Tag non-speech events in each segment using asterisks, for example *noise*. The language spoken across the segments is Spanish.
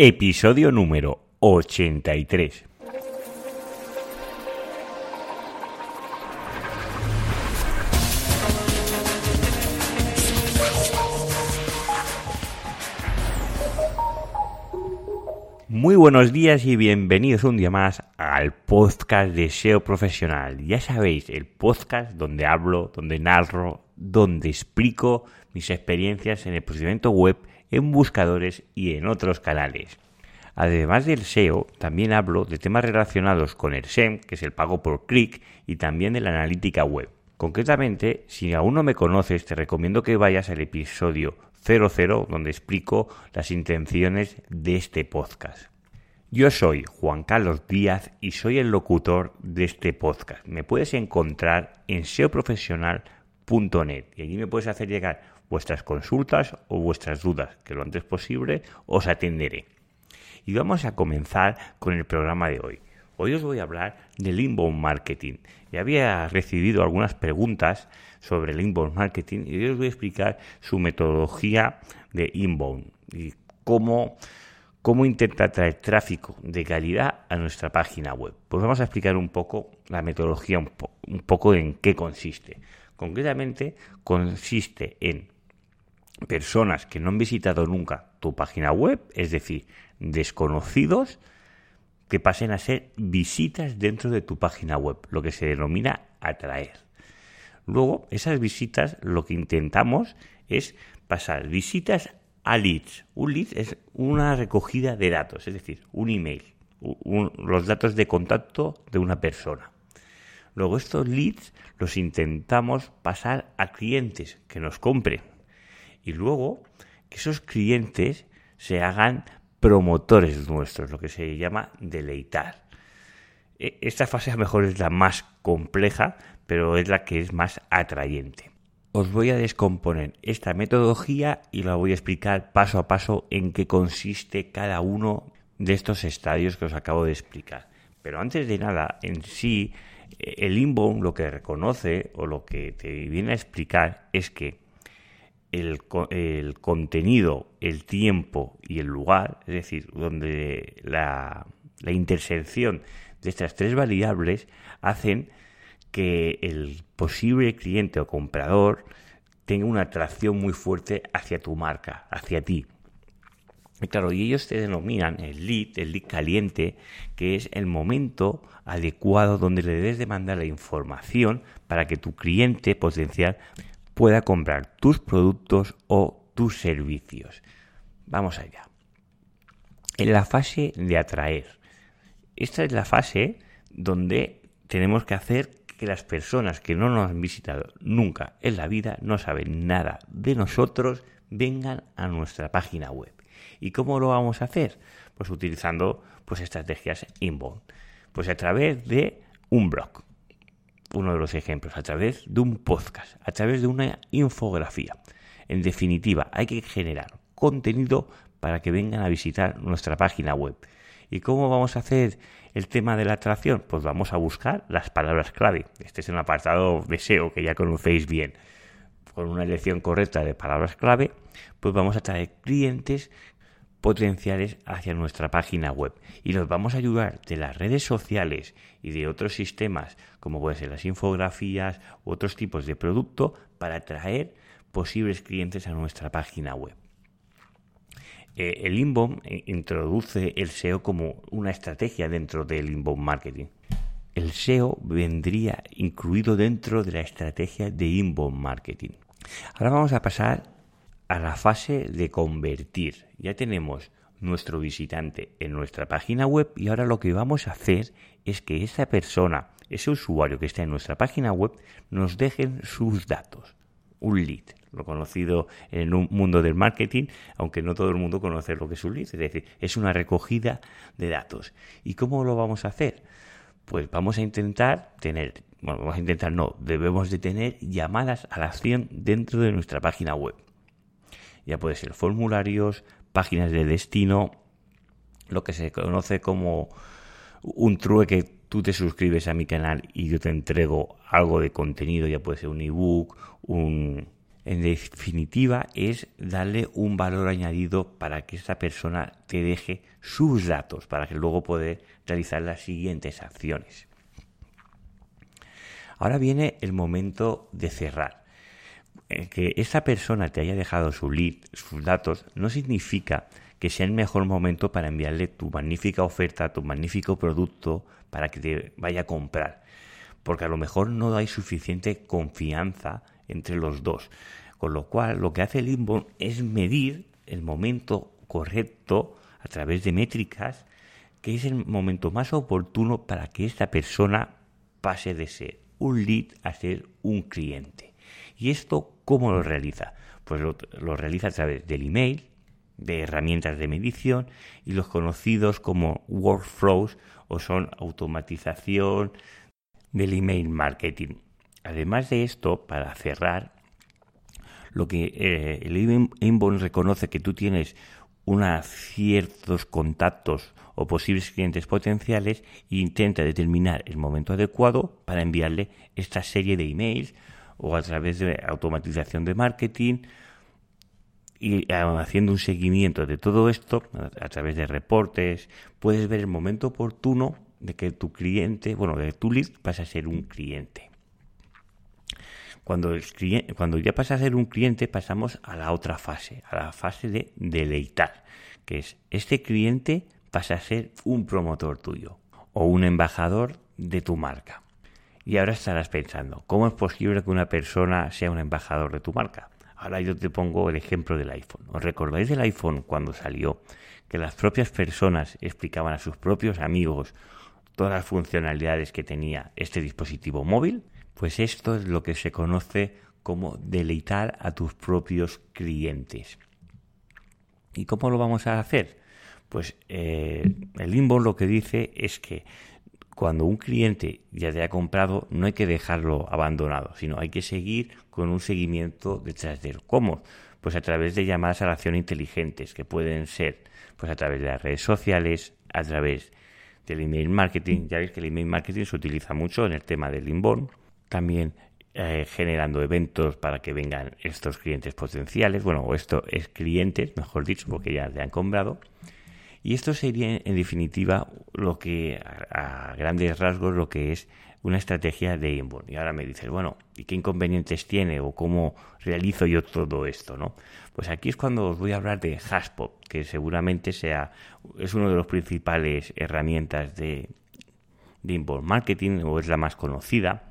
Episodio número 83. Muy buenos días y bienvenidos un día más al podcast de SEO Profesional. Ya sabéis, el podcast donde hablo, donde narro, donde explico mis experiencias en el procedimiento web en buscadores y en otros canales. Además del SEO, también hablo de temas relacionados con el SEM, que es el pago por clic, y también de la analítica web. Concretamente, si aún no me conoces, te recomiendo que vayas al episodio 00, donde explico las intenciones de este podcast. Yo soy Juan Carlos Díaz y soy el locutor de este podcast. Me puedes encontrar en seoprofesional.net y allí me puedes hacer llegar vuestras consultas o vuestras dudas, que lo antes posible os atenderé. Y vamos a comenzar con el programa de hoy. Hoy os voy a hablar del inbound marketing. Ya había recibido algunas preguntas sobre el inbound marketing y hoy os voy a explicar su metodología de inbound y cómo, cómo intenta traer tráfico de calidad a nuestra página web. Pues vamos a explicar un poco la metodología, un, un poco en qué consiste. Concretamente consiste en personas que no han visitado nunca tu página web, es decir, desconocidos, que pasen a ser visitas dentro de tu página web, lo que se denomina atraer. Luego, esas visitas lo que intentamos es pasar visitas a leads. Un lead es una recogida de datos, es decir, un email, los datos de contacto de una persona. Luego estos leads los intentamos pasar a clientes que nos compren y luego que esos clientes se hagan promotores nuestros, lo que se llama deleitar. E, esta fase a lo mejor es la más compleja, pero es la que es más atrayente. Os voy a descomponer esta metodología y la voy a explicar paso a paso en qué consiste cada uno de estos estadios que os acabo de explicar. Pero antes de nada, en sí, el inbound lo que reconoce o lo que te viene a explicar es que el, el, contenido, el tiempo y el lugar, es decir, donde la, la intersección de estas tres variables hacen que el posible cliente o comprador tenga una atracción muy fuerte hacia tu marca, hacia ti. Y claro, y ellos te denominan el lead, el lead caliente, que es el momento adecuado donde le debes de mandar la información para que tu cliente potencial pueda comprar tus productos o tus servicios. Vamos allá. En la fase de atraer. Esta es la fase donde tenemos que hacer que las personas que no nos han visitado nunca en la vida, no saben nada de nosotros, vengan a nuestra página web. ¿Y cómo lo vamos a hacer? Pues utilizando pues estrategias inbound. Pues a través de un blog, uno de los ejemplos, a través de un podcast, a través de una infografía. En definitiva, hay que generar contenido para que vengan a visitar nuestra página web. ¿Y cómo vamos a hacer el tema de la atracción? Pues vamos a buscar las palabras clave. Este es un apartado de SEO que ya conocéis bien. Con una elección correcta de palabras clave, pues vamos a traer clientes potenciales hacia nuestra página web y nos vamos a ayudar de las redes sociales y de otros sistemas como pueden ser las infografías u otros tipos de producto para atraer posibles clientes a nuestra página web. Eh, el inbound eh, introduce el SEO como una estrategia dentro del inbound marketing. El SEO vendría incluido dentro de la estrategia de inbound marketing. Ahora vamos a pasar a la fase de convertir. Ya tenemos nuestro visitante en nuestra página web y ahora lo que vamos a hacer es que esa persona, ese usuario que está en nuestra página web, nos dejen sus datos. Un lead, lo conocido en un mundo del marketing, aunque no todo el mundo conoce lo que es un lead, es decir, es una recogida de datos. ¿Y cómo lo vamos a hacer? Pues vamos a intentar tener, bueno, vamos a intentar no, debemos de tener llamadas a la acción dentro de nuestra página web ya puede ser formularios, páginas de destino, lo que se conoce como un trueque. Tú te suscribes a mi canal y yo te entrego algo de contenido, ya puede ser un ebook, un En definitiva, es darle un valor añadido para que esa persona te deje sus datos, para que luego pueda realizar las siguientes acciones. Ahora viene el momento de cerrar. Eh, que esa persona te haya dejado su lead, sus datos, no significa que sea el mejor momento para enviarle tu magnífica oferta, tu magnífico producto para que te vaya a comprar. Porque a lo mejor no hay suficiente confianza entre los dos. Con lo cual, lo que hace el inbound es medir el momento correcto a través de métricas, que es el momento más oportuno para que esta persona pase de ser un lead a ser un cliente. ¿Y esto cómo lo realiza? Pues lo, realiza a través del email, de herramientas de medición y los conocidos como workflows o son automatización del email marketing. Además de esto, para cerrar, lo que eh, el inbound reconoce que tú tienes unos ciertos contactos o posibles clientes potenciales e intenta determinar el momento adecuado para enviarle esta serie de emails o a través de automatización de marketing y haciendo un seguimiento de todo esto a través de reportes, puedes ver el momento oportuno de que tu cliente, bueno, de tu lead pasa a ser un cliente. Cuando, el cliente, cuando ya pasa a ser un cliente, pasamos a la otra fase, a la fase de deleitar, que es este cliente pasa a ser un promotor tuyo o un embajador de tu marca. Y ahora estarás pensando, ¿cómo es posible que una persona sea un embajador de tu marca? Ahora yo te pongo el ejemplo del iPhone. ¿Os recordáis del iPhone cuando salió? Que las propias personas explicaban a sus propios amigos todas las funcionalidades que tenía este dispositivo móvil. Pues esto es lo que se conoce como deleitar a tus propios clientes. ¿Y cómo lo vamos a hacer? Pues eh, el inbound lo que dice es que cuando un cliente ya te ha comprado, no hay que dejarlo abandonado, sino hay que seguir con un seguimiento detrás de él. ¿Cómo? Pues a través de llamadas a la acción inteligentes, que pueden ser pues a través de las redes sociales, a través del email marketing. Ya veis que el email marketing se utiliza mucho en el tema del inbound. También eh, generando eventos para que vengan estos clientes potenciales, bueno, o esto es clientes, mejor dicho, porque ya te han comprado. Y esto sería, en definitiva, lo que, a, grandes rasgos, lo que es una estrategia de inbound. Y ahora me dices, bueno, ¿y qué inconvenientes tiene o cómo realizo yo todo esto, no? Pues aquí es cuando os voy a hablar de Haspop, que seguramente sea es una de las principales herramientas de, de inbound marketing o es la más conocida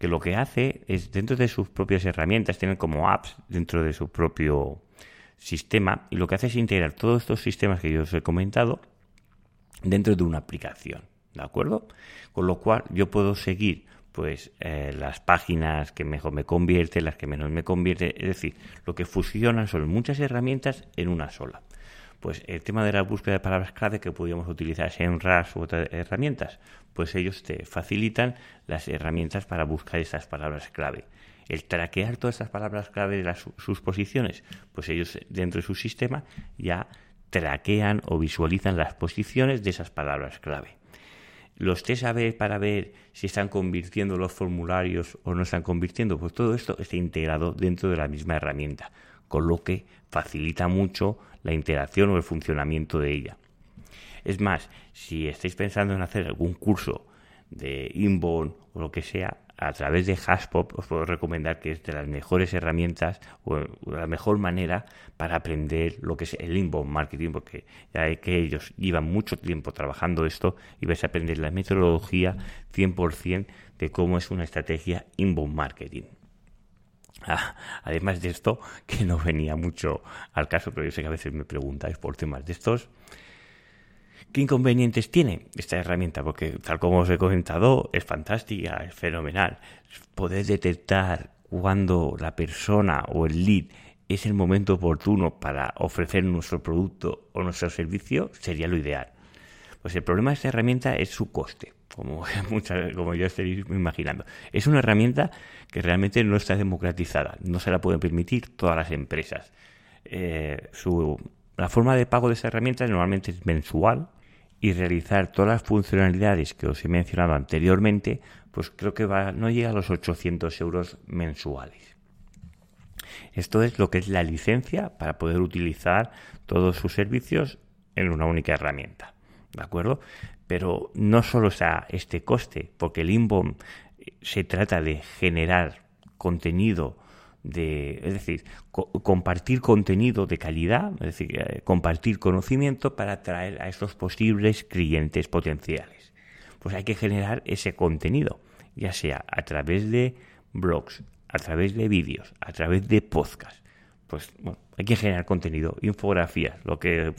que lo que hace es dentro de sus propias herramientas, tienen como apps dentro de su propio sistema y lo que hace es integrar todos estos sistemas que yo os he comentado dentro de una aplicación, ¿de acuerdo? Con lo cual yo puedo seguir pues eh, las páginas que mejor me convierte, las que menos me convierte, es decir, lo que fusionan son muchas herramientas en una sola. Pues el tema de la búsqueda de palabras clave que podríamos utilizar en RAS u otras herramientas, pues ellos te facilitan las herramientas para buscar esas palabras clave el traquear todas esas palabras clave de las, sus posiciones, pues ellos dentro de su sistema ya traquean o visualizan las posiciones de esas palabras clave. Los test a ver para ver si están convirtiendo los formularios o no están convirtiendo, pues todo esto está integrado dentro de la misma herramienta, con lo que facilita mucho la interacción o el funcionamiento de ella. Es más, si estáis pensando en hacer algún curso de inbound o lo que sea, a través de Hashpop os puedo recomendar que es de las mejores herramientas o la mejor manera para aprender lo que es el inbound marketing, porque ya que ellos llevan mucho tiempo trabajando esto y vais a aprender la metodología 100% de cómo es una estrategia inbound marketing. Ah, además de esto, que no venía mucho al caso, pero yo sé que a veces me preguntáis por temas de estos, ¿Qué inconvenientes tiene esta herramienta? Porque tal como os he comentado, es fantástica, es fenomenal. Poder detectar cuando la persona o el lead es el momento oportuno para ofrecer nuestro producto o nuestro servicio sería lo ideal. Pues el problema de esta herramienta es su coste, como, *laughs* como ya estaréis imaginando. Es una herramienta que realmente no está democratizada, no se la pueden permitir todas las empresas. Eh, la forma de pago de esta herramienta normalmente es mensual, y realizar todas las funcionalidades que os he mencionado anteriormente, pues creo que va, no llega a los 800 euros mensuales. Esto es lo que es la licencia para poder utilizar todos sus servicios en una única herramienta. ¿De acuerdo? Pero no solo está este coste, porque el inbound se trata de generar contenido de, es decir, compartir contenido de calidad, es decir, eh, compartir conocimiento para atraer a estos posibles clientes potenciales. Pues hay que generar ese contenido, ya sea a través de blogs, a través de vídeos, a través de podcasts. Pues bueno, hay que generar contenido, infografías, lo que,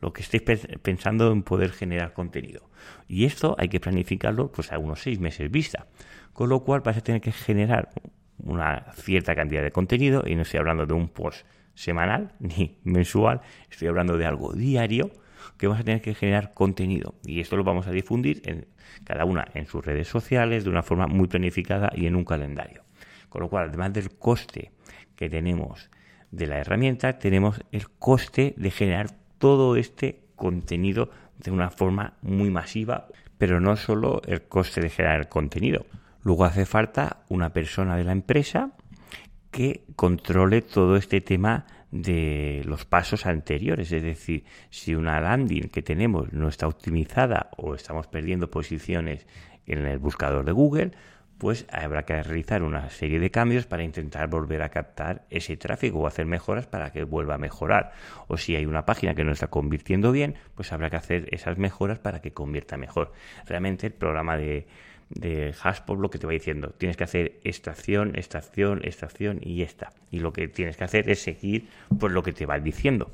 lo que estéis pensando en poder generar contenido. Y esto hay que planificarlo pues a unos seis meses vista. Con lo cual vas a tener que generar una cierta cantidad de contenido y no estoy hablando de un post semanal *laughs* ni mensual, estoy hablando de algo diario que vamos a tener que generar contenido y esto lo vamos a difundir en cada una en sus redes sociales de una forma muy planificada y en un calendario. Con lo cual, además del coste que tenemos de la herramienta, tenemos el coste de generar todo este contenido de una forma muy masiva, pero no solo el coste de generar contenido, Luego hace falta una persona de la empresa que controle todo este tema de los pasos anteriores, es decir, si una landing que tenemos no está optimizada o estamos perdiendo posiciones en el buscador de Google, pues habrá que realizar una serie de cambios para intentar volver a captar ese tráfico o hacer mejoras para que vuelva a mejorar. O si hay una página que no está convirtiendo bien, pues habrá que hacer esas mejoras para que convierta mejor. Realmente el programa de, de Haspop lo que te va diciendo. Tienes que hacer estación, estación, estación y esta. Y lo que tienes que hacer es seguir pues lo que te va diciendo.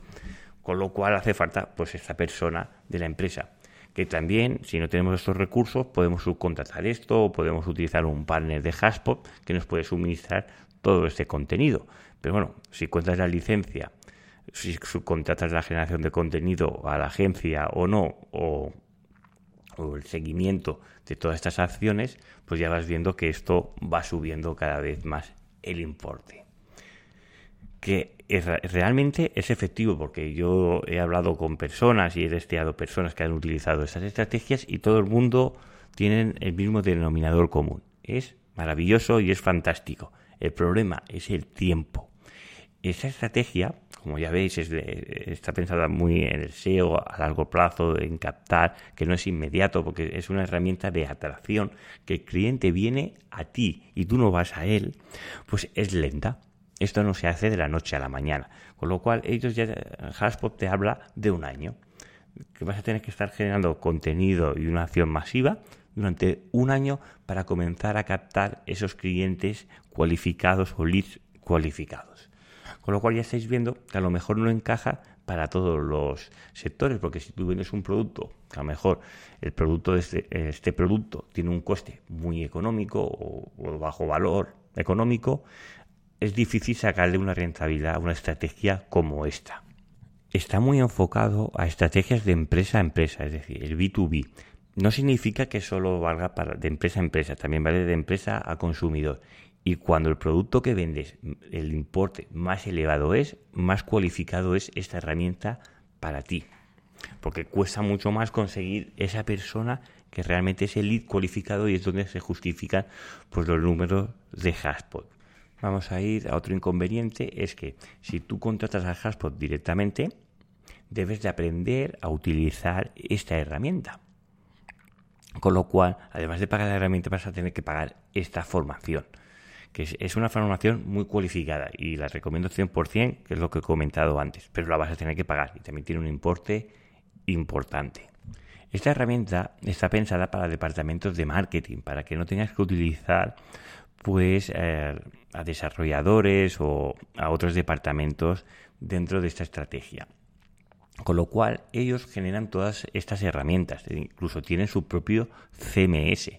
Con lo cual hace falta pues esta persona de la empresa. Que también, si no tenemos estos recursos, podemos subcontratar esto o podemos utilizar un partner de Haspop que nos puede suministrar todo este contenido. Pero bueno, si cuentas la licencia, si subcontratas la generación de contenido a la agencia o no, o el seguimiento de todas estas acciones, pues ya vas viendo que esto va subiendo cada vez más el importe. Que realmente es efectivo, porque yo he hablado con personas y he testeado personas que han utilizado estas estrategias y todo el mundo tiene el mismo denominador común. Es maravilloso y es fantástico. El problema es el tiempo. Esa estrategia como ya veis, está pensada muy en el SEO a largo plazo, en captar, que no es inmediato, porque es una herramienta de atracción, que el cliente viene a ti y tú no vas a él, pues es lenta. Esto no se hace de la noche a la mañana. Con lo cual, ellos ya, Haspot te habla de un año, que vas a tener que estar generando contenido y una acción masiva durante un año para comenzar a captar esos clientes cualificados o leads cualificados. Con lo cual ya estáis viendo que a lo mejor no encaja para todos los sectores, porque si tú vendes un producto, que a lo mejor el producto de este, este producto tiene un coste muy económico o, o, bajo valor económico, es difícil sacarle una rentabilidad a una estrategia como esta. Está muy enfocado a estrategias de empresa a empresa, es decir, el B2B. No significa que solo valga para, de empresa a empresa, también vale de empresa a consumidor. Y cuando el producto que vendes, el importe más elevado es, más cualificado es esta herramienta para ti. Porque cuesta mucho más conseguir esa persona que realmente es el lead cualificado y es donde se justifican pues, los números de Haspot. Vamos a ir a otro inconveniente, es que si tú contratas a Haspot directamente, debes de aprender a utilizar esta herramienta. Con lo cual, además de pagar la herramienta, vas a tener que pagar esta formación que es una formación muy cualificada y la recomiendo 100%, que es lo que he comentado antes, pero la vas a tener que pagar y también tiene un importe importante. Esta herramienta está pensada para departamentos de marketing, para que no tengas que utilizar pues eh, a desarrolladores o a otros departamentos dentro de esta estrategia. Con lo cual ellos generan todas estas herramientas, incluso tienen su propio CMS,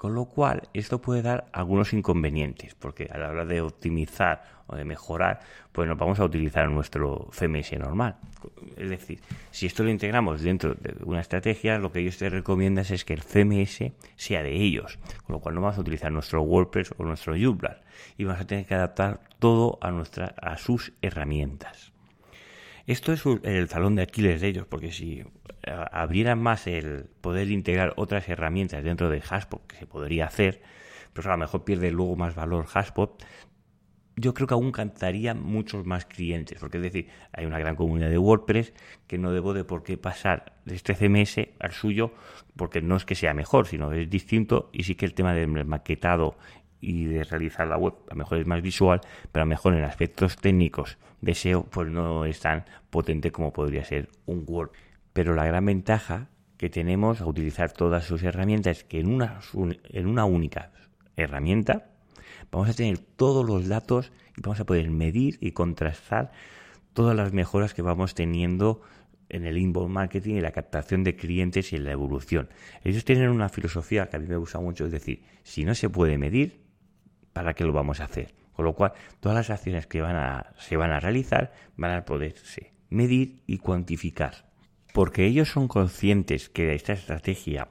con lo cual, esto puede dar algunos inconvenientes, porque a la hora de optimizar o de mejorar, pues nos vamos a utilizar nuestro CMS normal. Es decir, si esto lo integramos dentro de una estrategia, lo que ellos te recomiendan es que el CMS sea de ellos, con lo cual no vamos a utilizar nuestro WordPress o nuestro Joomla y vamos a tener que adaptar todo a, nuestra, a sus herramientas. Esto es el talón de Aquiles de ellos, porque si abrieran más el poder integrar otras herramientas dentro de Haspot, que se podría hacer, pues a lo mejor pierde luego más valor Haspot, yo creo que aún cantaría muchos más clientes, porque es decir, hay una gran comunidad de WordPress que no debo de por qué pasar de este CMS al suyo, porque no es que sea mejor, sino es distinto y sí que el tema del maquetado y de realizar la web, a lo mejor es más visual, pero a lo mejor en aspectos técnicos de SEO, pues no es tan potente como podría ser un Word. Pero la gran ventaja que tenemos a utilizar todas sus herramientas es que en una, en una única herramienta vamos a tener todos los datos y vamos a poder medir y contrastar todas las mejoras que vamos teniendo en el inbound marketing y la captación de clientes y en la evolución. Ellos tienen una filosofía que a mí me gusta mucho, es decir, si no se puede medir, ¿para qué lo vamos a hacer? Con lo cual, todas las acciones que van a, se van a realizar van a poderse medir y cuantificar. Porque ellos son conscientes que esta estrategia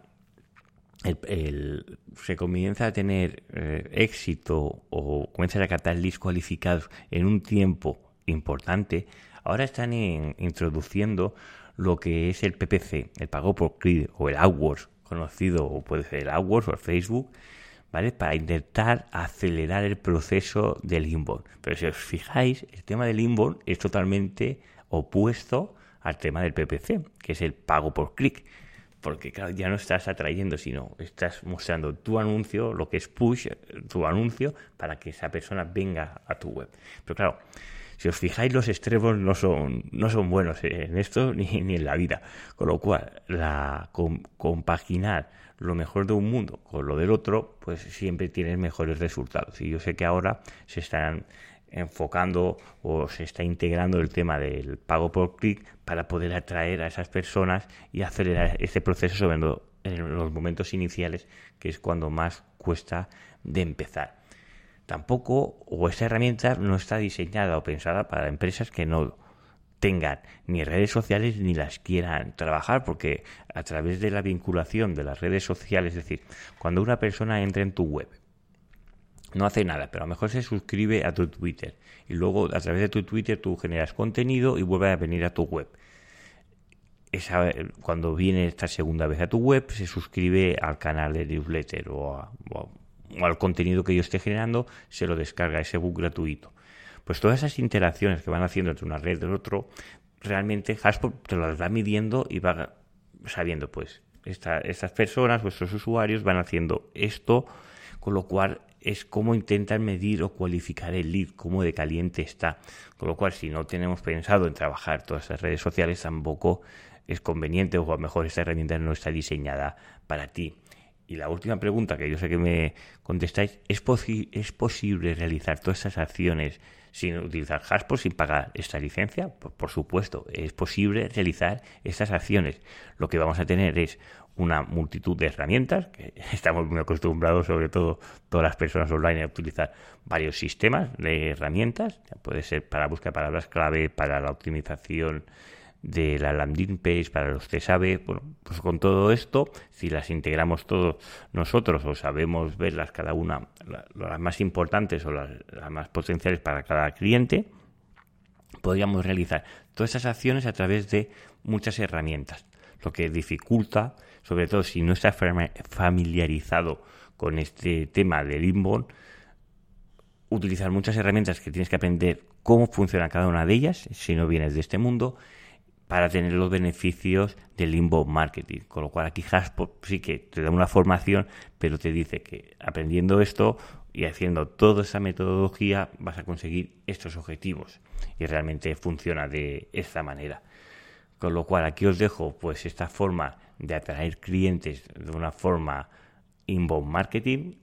se comienza a tener eh, éxito o comienza a leads cualificados en un tiempo importante, ahora están introduciendo lo que es el PPC, el pago por clic o el AdWords, conocido o puede ser el AdWords o el Facebook, ¿vale? Para intentar acelerar el proceso del inbound. Pero si os fijáis, el tema del inbound es totalmente opuesto al tema del PPC, que es el pago por clic. Porque claro, ya no estás atrayendo, sino estás mostrando tu anuncio, lo que es push, tu anuncio, para que esa persona venga a tu web. Pero claro, si os fijáis, los extremos no son, no son buenos en esto *laughs* ni, ni en la vida. Con lo cual, la compaginar lo mejor de un mundo con lo del otro, pues siempre tienes mejores resultados. Y yo sé que ahora se están enfocando o se está integrando el tema del pago por clic para poder atraer a esas personas y acelerar este proceso sobre todo en los momentos iniciales que es cuando más cuesta de empezar. Tampoco o esta herramienta no está diseñada o pensada para empresas que no tengan ni redes sociales ni las quieran trabajar, porque a través de la vinculación de las redes sociales, es decir, cuando una persona entra en tu web, no hace nada, pero a lo mejor se suscribe a tu Twitter y luego a través de tu Twitter tú generas contenido y vuelve a venir a tu web. Esa, cuando viene esta segunda vez a tu web, se suscribe al canal de newsletter o, o al contenido que yo esté generando, se lo descarga ese book gratuito. Pues todas esas interacciones que van haciendo entre una red y otro, realmente Hasport te las va midiendo y va sabiendo, pues, estas personas, vuestros usuarios, van haciendo esto, con lo cual es cómo intentan medir o cualificar el lead, cómo de caliente está. Con lo cual, si no tenemos pensado en trabajar todas esas redes sociales, tampoco es conveniente o a lo mejor esta herramienta no está diseñada para ti. Y la última pregunta que yo sé que me contestáis, ¿es, ¿es posible realizar todas esas acciones sin utilizar Hasport, sin pagar esta licencia? Pues, por supuesto, es posible realizar estas acciones. Lo que vamos a tener es una multitud de herramientas, que *laughs* estamos muy acostumbrados, sobre todo todas las personas online, a utilizar varios sistemas de herramientas. Puede ser para buscar palabras clave, para la optimización de la landing page para los sabe, bueno, pues con todo esto, si las integramos todos nosotros o sabemos verlas cada una, las más importantes o las, más potenciales para cada cliente, podríamos realizar todas esas acciones a través de muchas herramientas, lo que dificulta, sobre todo si no estás familiarizado con este tema del inbound, utilizar muchas herramientas que tienes que aprender cómo funciona cada una de ellas, si no vienes de este mundo, para tener los beneficios del limbo marketing. Con lo cual aquí Hasport sí que te da una formación, pero te dice que aprendiendo esto y haciendo toda esa metodología vas a conseguir estos objetivos. Y realmente funciona de esta manera. Con lo cual aquí os dejo pues esta forma de atraer clientes de una forma inbound marketing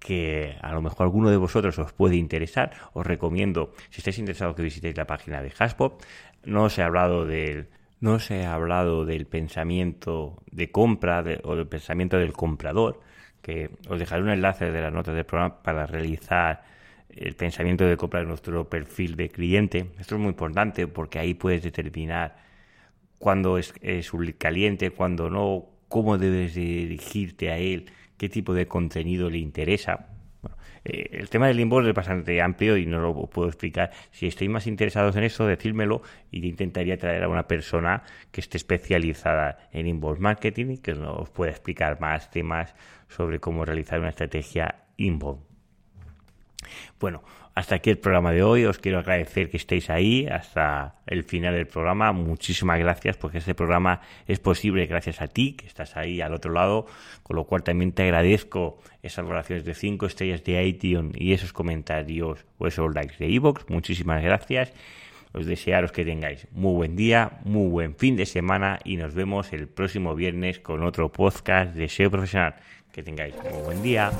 que a lo mejor alguno de vosotros os puede interesar. Os recomiendo, si estáis interesados, que visitéis la página de Haspop. No os he hablado del, no hablado del pensamiento de compra o del pensamiento del comprador, que os dejaré un enlace de las notas del programa para realizar el pensamiento de compra de nuestro perfil de cliente. Esto es muy importante porque ahí puedes determinar cuándo es, es un caliente, cuándo no, cómo debes dirigirte a él qué tipo de contenido le interesa. Eh, el tema del inbox es bastante amplio y no lo puedo explicar. Si estáis más interesados en eso, decírmelo y intentaría traer a una persona que esté especializada en inbox marketing y que nos pueda explicar más temas sobre cómo realizar una estrategia inbox. Bueno, hasta aquí el programa de hoy. Os quiero agradecer que estéis ahí hasta el final del programa. Muchísimas gracias porque este programa es posible gracias a ti que estás ahí al otro lado. Con lo cual también te agradezco esas valoraciones de 5 estrellas de iTunes y esos comentarios o esos likes de iVoox. Muchísimas gracias. Os desearos que tengáis muy buen día, muy buen fin de semana y nos vemos el próximo viernes con otro podcast de SEO profesional. Que tengáis muy buen día.